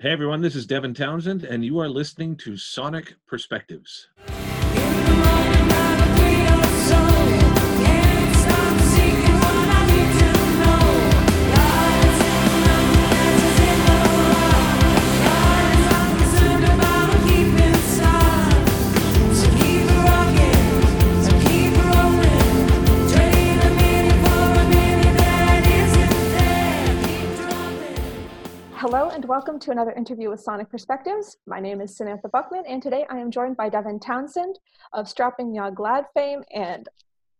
Hey everyone, this is Devin Townsend, and you are listening to Sonic Perspectives. Welcome to another interview with Sonic Perspectives. My name is Samantha Buckman, and today I am joined by Devin Townsend of Strapping Young Lad fame and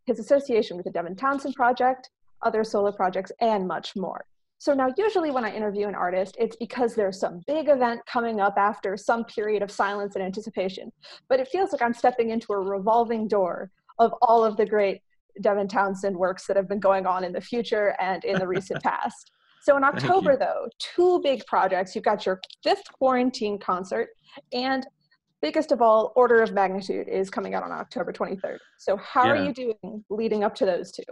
his association with the Devin Townsend Project, other solo projects, and much more. So now, usually when I interview an artist, it's because there's some big event coming up after some period of silence and anticipation. But it feels like I'm stepping into a revolving door of all of the great Devin Townsend works that have been going on in the future and in the recent past. So in October, though, two big projects. You've got your fifth quarantine concert, and biggest of all, Order of Magnitude is coming out on October 23rd. So how Yeah. are you doing leading up to those two?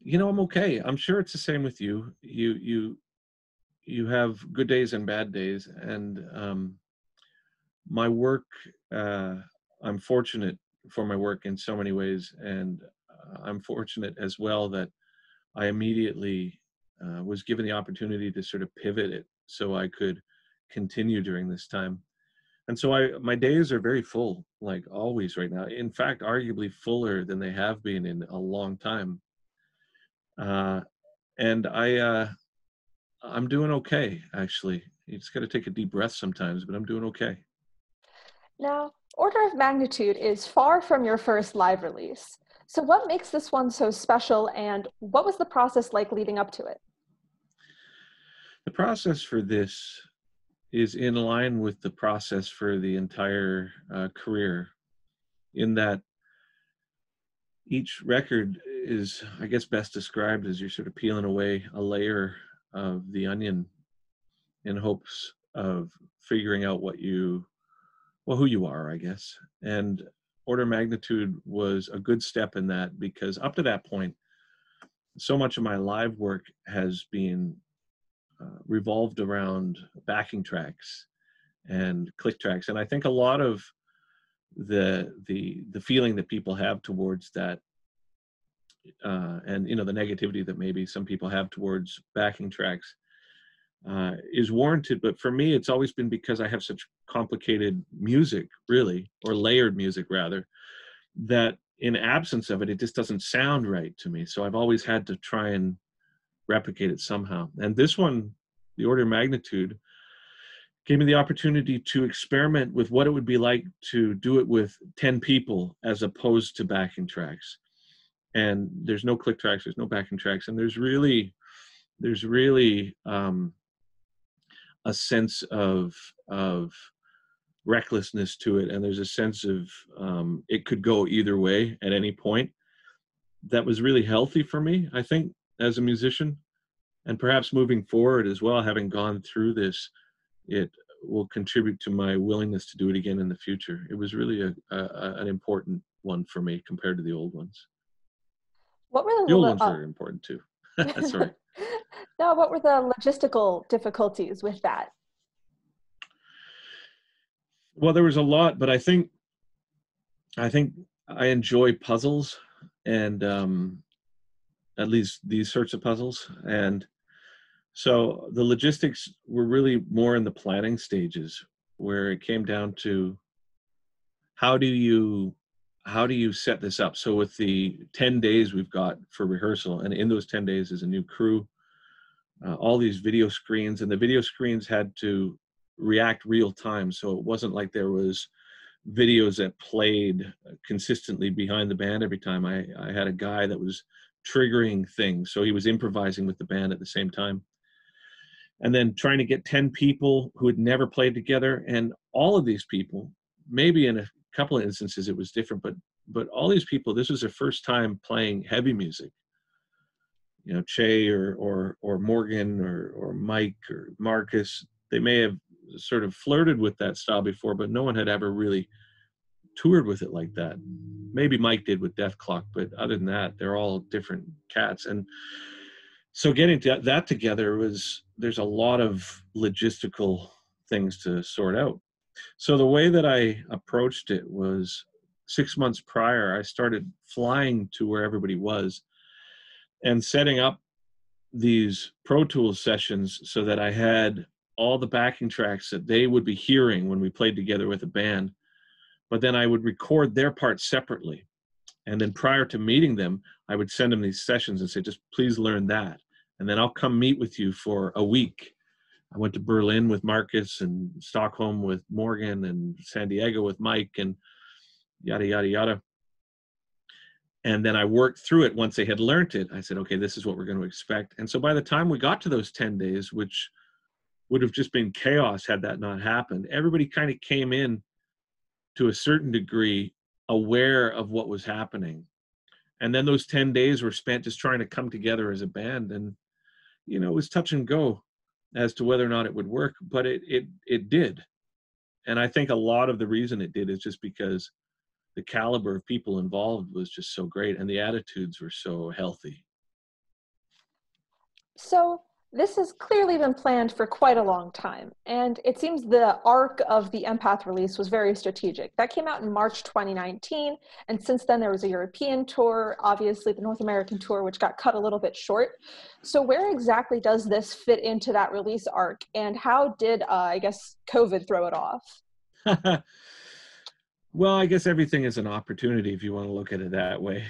You know, I'm okay. I'm sure it's the same with you. You you you have good days and bad days, and um, my work. Uh, I'm fortunate for my work in so many ways, and uh, I'm fortunate as well that I immediately uh, was given the opportunity to sort of pivot it so I could continue during this time. And so I my days are very full, like always right now. In fact, arguably fuller than they have been in a long time. Uh, and I uh, I'm doing okay actually. You just got to take a deep breath sometimes, but I'm doing okay. Now, Order of Magnitude is far from your first live release. So what makes this one so special, and what was the process like leading up to it? The process for this is in line with the process for the entire uh, career, in that each record is, I guess, best described as you're sort of peeling away a layer of the onion in hopes of figuring out what you, well, who you are, I guess. And Order Magnitude was a good step in that because up to that point, so much of my live work has been uh, revolved around backing tracks and click tracks. And i think a lot of the the the feeling that people have towards that uh, and you know the negativity that maybe some people have towards backing tracks uh, is warranted. But for me it's always been because i have such complicated music really or layered music rather that in absence of it it just doesn't sound right to me. So i've always had to try and replicate it somehow. And this one, the order of magnitude, gave me the opportunity to experiment with what it would be like to do it with 10 people as opposed to backing tracks. And there's no click tracks, there's no backing tracks, and there's really, there's really um, a sense of of recklessness to it, and there's a sense of um, it could go either way at any point. That was really healthy for me, I think, as a musician and perhaps moving forward as well having gone through this it will contribute to my willingness to do it again in the future. It was really a, a, an important one for me compared to the old ones. What were the, the old lo- ones uh, were important too. That's right no, what were the logistical difficulties with that? well there was a lot but i think i think i enjoy puzzles and um at least these sorts of puzzles. And so the logistics were really more in the planning stages where it came down to how do you how do you set this up? So with the 10 days we've got for rehearsal and in those 10 days is a new crew uh, all these video screens and the video screens had to react real time. So it wasn't like there was videos that played consistently behind the band every time. I i had a guy that was triggering things. So he was improvising with the band at the same time. And then trying to get 10 people who had never played together. And all of these people maybe in a couple of instances it was different but but all these people this was their first time playing heavy music. You know che or or or morgan or or mike or marcus they may have sort of flirted with that style before but no one had ever really toured with it like that maybe mike did with Dethklok but other than that they're all different cats and so getting that together was there's a lot of logistical things to sort out. So the way that I approached it was six months prior, I started flying to where everybody was and setting up these Pro Tools sessions so that I had all the backing tracks that they would be hearing when we played together with a band. But then I would record their parts separately. And then prior to meeting them, I would send them these sessions and say, just please learn that. And then I'll come meet with you for a week. I went to Berlin with Marcus and Stockholm with Morgan and San Diego with Mike and yada, yada, yada. And then I worked through it once they had learned it. I said, okay, this is what we're going to expect. And so by the time we got to those 10 days, which would have just been chaos had that not happened, everybody kind of came in to a certain degree aware of what was happening. And then those 10 days were spent just trying to come together as a band. And, you know, it was touch and go as to whether or not it would work, but it, it, it did. And I think a lot of the reason it did is just because the caliber of people involved was just so great and the attitudes were so healthy. So, this has clearly been planned for quite a long time, and it seems the arc of the empath release was very strategic. That came out in March 2019, and since then there was a European tour, obviously the North American tour, which got cut a little bit short. So, where exactly does this fit into that release arc, and how did, uh, I guess, COVID throw it off? well, I guess everything is an opportunity if you want to look at it that way.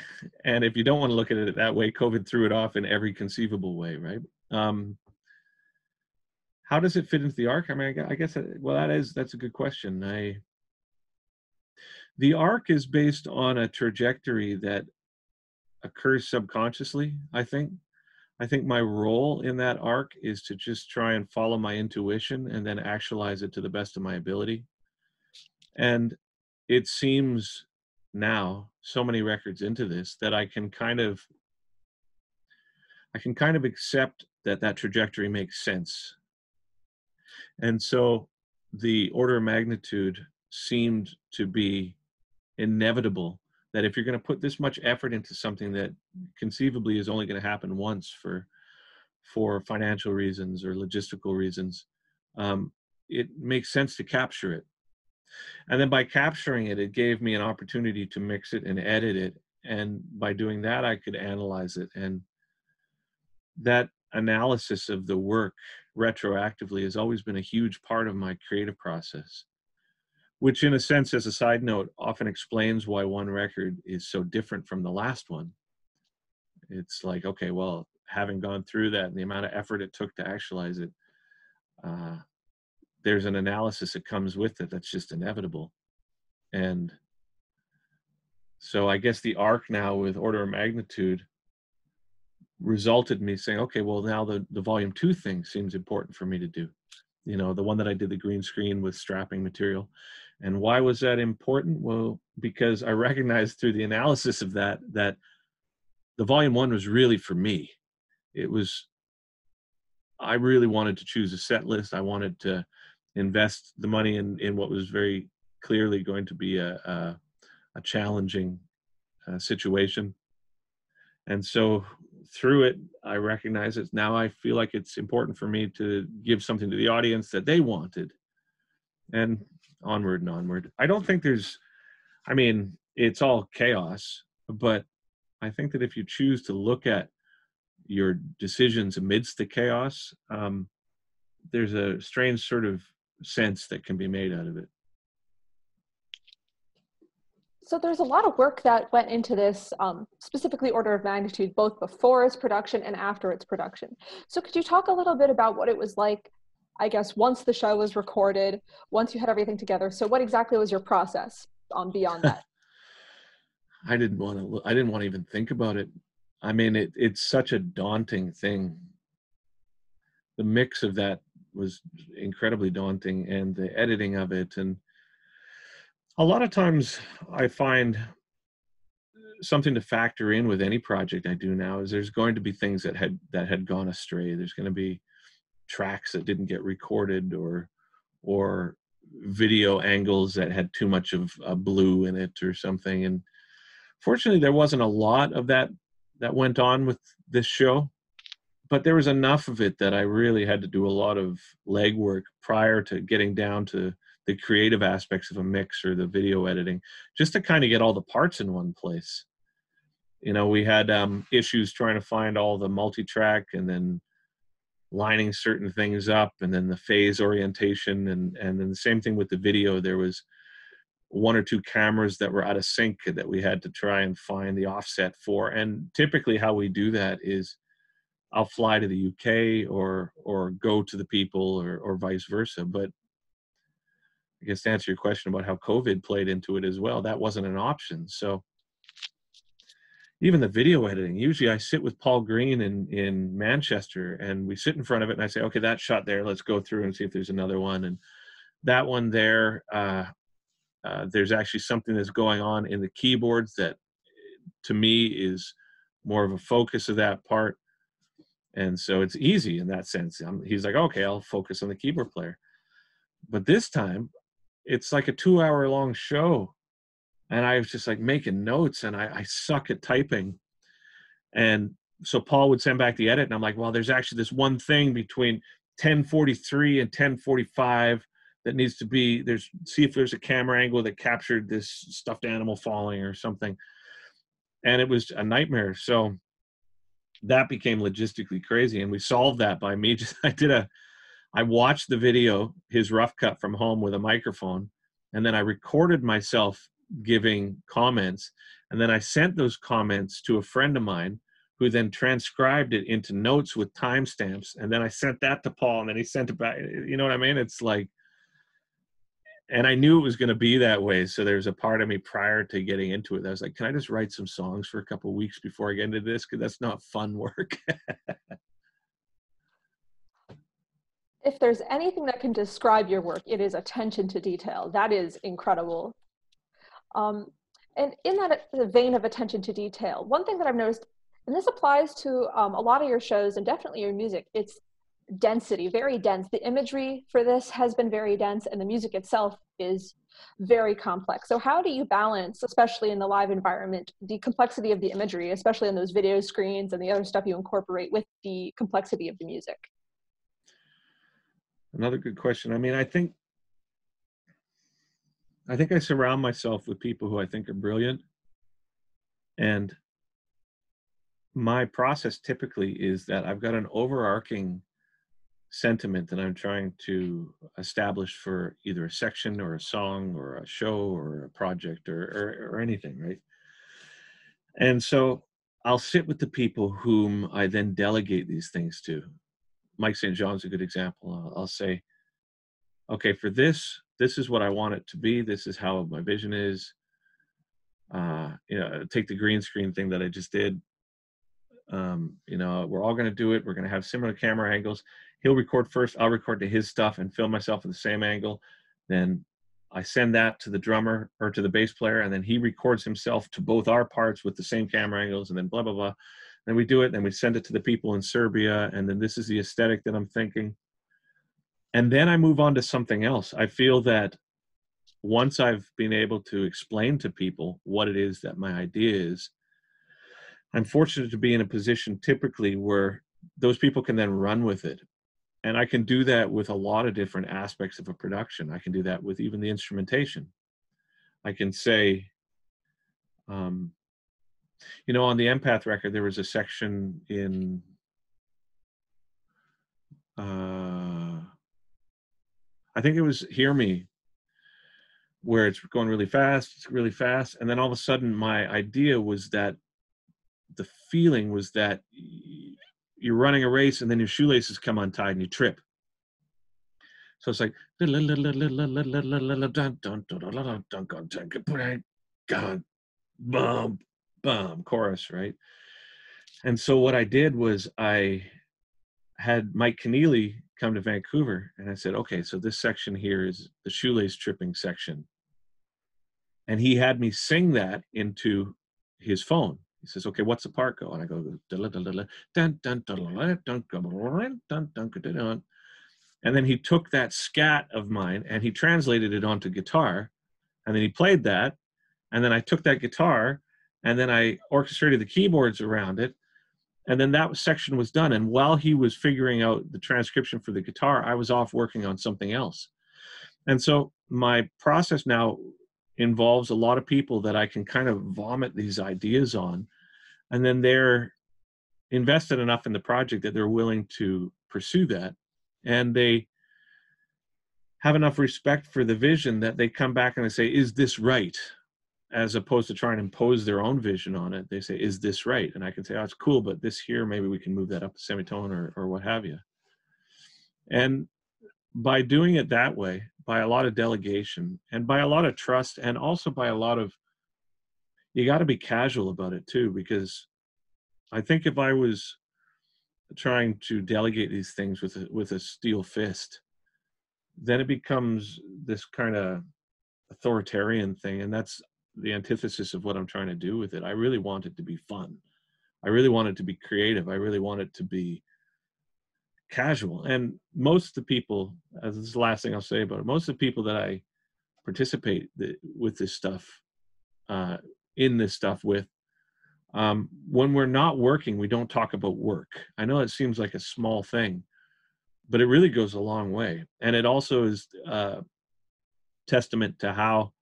And if you don't want to look at it that way, COVID threw it off in every conceivable way, right? Um, how does it fit into the arc? I mean, I guess, uh, well, that is, that's a good question. I, the arc is based on a trajectory that occurs subconsciously, I think. I think my role in that arc is to just try and follow my intuition and then actualize it to the best of my ability. And it seems now, so many records into this, that I can kind of I can kind of accept that that trajectory makes sense. And so the order of magnitude seemed to be inevitable that if you're going to put this much effort into something that conceivably is only going to happen once for for financial reasons or logistical reasons um, it makes sense to capture it and then by capturing it it gave me an opportunity to mix it and edit it. And by doing that i could analyze it. And that analysis of the work retroactively has always been a huge part of my creative process which in a sense as a side note often explains why one record is so different from the last one. It's like okay well having gone through that and the amount of effort it took to actualize it uh, there's an analysis that comes with it that's just inevitable and so i guess the arc now with order of magnitude resulted me saying, okay, well now the the volume two thing seems important for me to do. You know, the one that I did the green screen with strapping material. And why was that important? Well, because I recognized through the analysis of that that the volume one was really for me. It was I really wanted to choose a set list. I wanted to invest the money in in what was very clearly going to be a a, a challenging uh, situation. And so through it, I recognize it. Now I feel like it's important for me to give something to the audience that they wanted. And onward and onward. I don't think there's, I mean, it's all chaos, but I think that if you choose to look at your decisions amidst the chaos, um, there's a strange sort of sense that can be made out of it. So there's a lot of work that went into this, um, specifically order of magnitude, both before its production and after its production. So could you talk a little bit about what it was like, I guess, once the show was recorded, once you had everything together? So what exactly was your process um, beyond that? I didn't want to. I didn't want to even think about it. I mean, it, it's such a daunting thing. The mix of that was incredibly daunting, and the editing of it, and a lot of times I find something to factor in with any project I do now is there's going to be things that had that had gone astray. There's going to be tracks that didn't get recorded or or video angles that had too much of a blue in it or something and fortunately there wasn't a lot of that that went on with this show but there was enough of it that I really had to do a lot of legwork prior to getting down to the creative aspects of a mix or the video editing, just to kind of get all the parts in one place. You know, we had um, issues trying to find all the multi-track and then lining certain things up, and then the phase orientation, and and then the same thing with the video. There was one or two cameras that were out of sync that we had to try and find the offset for. And typically, how we do that is I'll fly to the UK or or go to the people or or vice versa. But I guess to answer your question about how COVID played into it as well, that wasn't an option. So even the video editing, usually I sit with Paul Green in in Manchester and we sit in front of it and I say, okay, that shot there, let's go through and see if there's another one. And that one there, uh, uh, there's actually something that's going on in the keyboards that to me is more of a focus of that part and so it's easy in that sense. I'm, he's like okay i'll focus on the keyboard player. But this time it's like a two hour long show. And i was just like making notes and I, I suck at typing. And so paul would send back the edit and i'm like well there's actually this one thing between 1043 and 1045 that needs to be there's see if there's a camera angle that captured this stuffed animal falling or something. And it was a nightmare. So that became logistically crazy and we solved that by me just i did a i watched the video his rough cut from home with a microphone and then i recorded myself giving comments and then i sent those comments to a friend of mine who then transcribed it into notes with timestamps and then i sent that to paul and then he sent it back you know what i mean? It's like and I knew it was going to be that way. So there's a part of me prior to getting into it. I was like, can I just write some songs for a couple weeks before I get into this? Because that's not fun work. if there's anything that can describe your work, it is attention to detail. That is incredible. Um, and in that vein of attention to detail, one thing that I've noticed, and this applies to um, a lot of your shows and definitely your music, it's density, very dense. The imagery for this has been very dense, and the music itself is very complex. So, how do you balance, especially in the live environment, the complexity of the imagery, especially on those video screens and the other stuff you incorporate, with the complexity of the music? Another good question. I mean, I think I think I surround myself with people who I think are brilliant. And my process typically is that I've got an overarching sentiment that I'm trying to establish for either a section or a song or a show or a project or, or, or anything, right? And so I'll sit with the people whom I then delegate these things to. Mike St-Jean's a good example. I'll, I'll say, okay, for this, this is what I want it to be. This is how my vision is. Uh, you know, take the green screen thing that I just did. Um, you know, we're all going to do it. We're going to have similar camera angles he'll record first i'll record to his stuff and film myself at the same angle. Then i send that to the drummer or to the bass player and then he records himself to both our parts with the same camera angles and then blah blah blah. Then we do it then we send it to the people in serbia and then this is the aesthetic that i'm thinking. And then i move on to something else. I feel that once i've been able to explain to people what it is that my idea is i'm fortunate to be in a position typically where those people can then run with it and i can do that with a lot of different aspects of a production. I can do that with even the instrumentation. I can say um, you know on the empath record there was a section in uh, i think it was hear me where it's going really fast it's really fast and then all of a sudden my idea was that the feeling was that you're running a race and then your shoelaces come untied and you trip. So it's like bum bum chorus, right? And so what I did was I had Mike Keneally come to Vancouver and I said, okay, so this section here is the shoelace tripping section. And he had me sing that into his phone. He says, okay, what's the part go? And I go, and then he took that scat of mine and he translated it onto guitar. And then he played that. And then I took that guitar and then I orchestrated the keyboards around it. and then that section was done and while he was figuring out the transcription for the guitar i was off working on something else and so my process now involves a lot of people that i can kind of vomit these ideas on. And then they're invested enough in the project that they're willing to pursue that. And they have enough respect for the vision that they come back and they say is this right? As opposed to trying to impose their own vision on it. They say is this right? And i can say oh it's cool but this here maybe we can move that up a semitone or, or what have you and by doing it that way by a lot of delegation and by a lot of trust and also by a lot of you got to be casual about it too because i think if i was trying to delegate these things with a, with a steel fist then it becomes this kind of authoritarian thing and that's the antithesis of what I'm trying to do with it. I really want it to be fun. I really want it to be creative. I really want it to be casual. And most of the people, as this is the last thing I'll say about it, most of the people that I participate with this stuff, uh, in this stuff with, um, when we're not working, we don't talk about work. I know it seems like a small thing, but it really goes a long way. And it also is uh, testament to how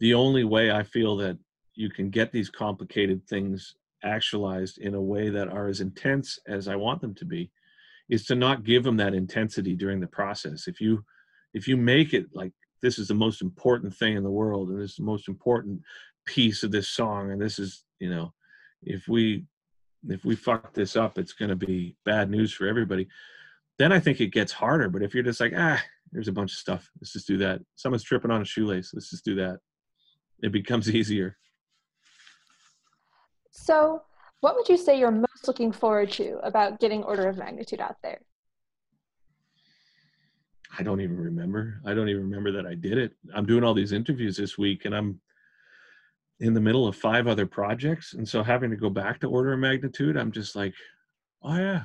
the only way I feel that you can get these complicated things actualized in a way that are as intense as I want them to be is to not give them that intensity during the process. If you if you make it like this is the most important thing in the world and this is the most important piece of this song and this is, you know, if we if we fuck this up it's going to be bad news for everybody. Then I think it gets harder, but if you're just like, ah, there's a bunch of stuff. Let's just do that. Someone's tripping on a shoelace. Let's just do that it becomes easier. So, what would you say you're most looking forward to about getting order of magnitude out there? I don't even remember. I don't even remember that I did it. I'm doing all these interviews this week and I'm in the middle of five other projects. And so having to go back to order of magnitude, I'm just like, oh yeah.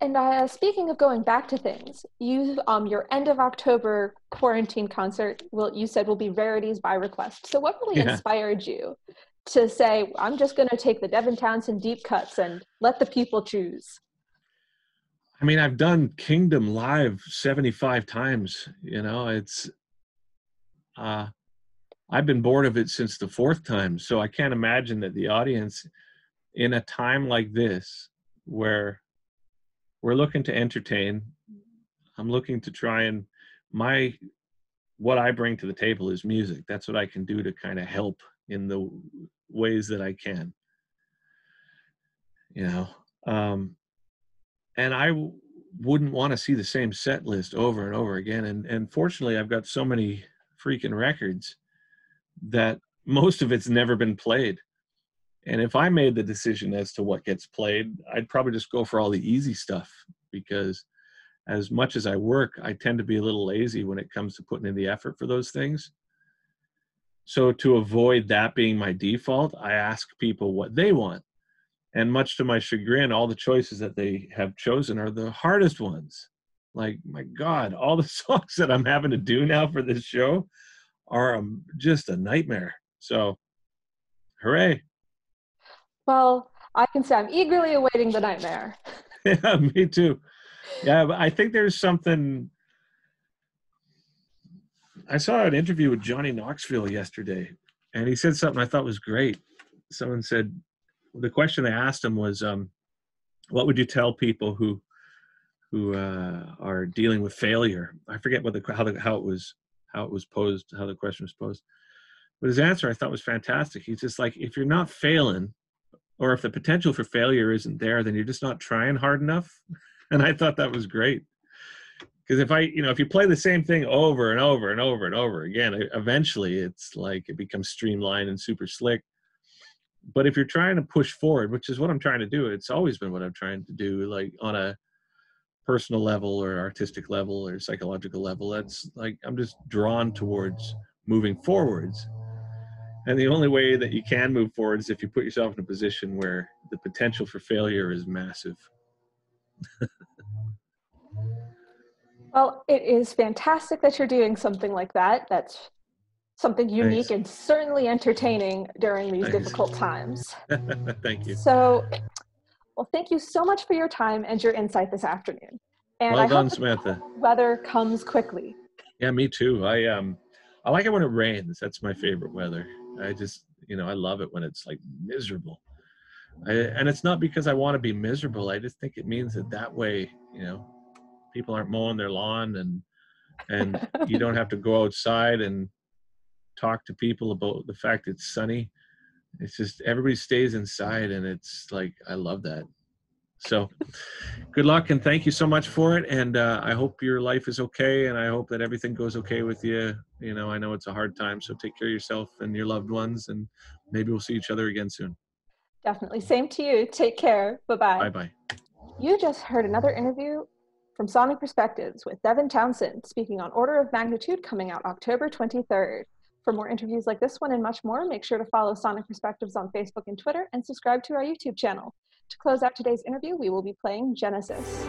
And uh, speaking of going back to things, you um, your end of October quarantine concert, will you said will be rarities by request. So what really yeah. inspired you to say, I'm just going to take the Devin Townsend deep cuts and let the people choose? I mean, I've done Kingdom live 75 times. You know, it's uh, I've been bored of it since the fourth time, so I can't imagine that the audience, in a time like this, where we're looking to entertain. I'm looking to try and my what I bring to the table is music. That's what I can do to kind of help in the ways that I can. You know, um, and I w- wouldn't want to see the same set list over and over again. And and fortunately, I've got so many freaking records that most of it's never been played. And if I made the decision as to what gets played, I'd probably just go for all the easy stuff because as much as I work, I tend to be a little lazy when it comes to putting in the effort for those things. So to avoid that being my default, I ask people what they want. And much to my chagrin, all the choices that they have chosen are the hardest ones. Like, my God, all the songs that I'm having to do now for this show are um, just a nightmare. So, hooray. Well, I can say I'm eagerly awaiting the nightmare. yeah, me too. Yeah, but I think there's something. I saw an interview with Johnny Knoxville yesterday, and he said something I thought was great. Someone said the question they asked him was, um, "What would you tell people who who uh, are dealing with failure?" I forget what the how the, how it was how it was posed, how the question was posed. But his answer I thought was fantastic. He's just like, if you're not failing, or if the potential for failure isn't there then you're just not trying hard enough and i thought that was great because if i you know if you play the same thing over and over and over and over again eventually it's like it becomes streamlined and super slick but if you're trying to push forward which is what i'm trying to do it's always been what i'm trying to do like on a personal level or artistic level or psychological level that's like i'm just drawn towards moving forwards and the only way that you can move forward is if you put yourself in a position where the potential for failure is massive. well, it is fantastic that you're doing something like that. That's something unique Thanks. and certainly entertaining during these Thanks. difficult times. Thank you. So, well, thank you so much for your time and your insight this afternoon. And well I done, hope Samantha. weather comes quickly. Yeah, me too. I um, I like it when it rains. That's my favorite weather. I just, you know, I love it when it's like miserable. I, and it's not because I want to be miserable. I just think it means that that way, you know, people aren't mowing their lawn and and you don't have to go outside and talk to people about the fact it's sunny. It's just everybody stays inside and it's like I love that. So good luck and thank you so much for it. And uh, I hope your life is okay and I hope that everything goes okay with you. You know, I know it's a hard time, so take care of yourself and your loved ones and maybe we'll see each other again soon. Definitely. Same to you. Take care. Bye bye. Bye bye. You just heard another interview from Sonic Perspectives with Devin Townsend speaking on Order of Magnitude coming out October 23rd. For more interviews like this one and much more, make sure to follow Sonic Perspectives on Facebook and Twitter and subscribe to our YouTube channel. To close out today's interview, we will be playing Genesis.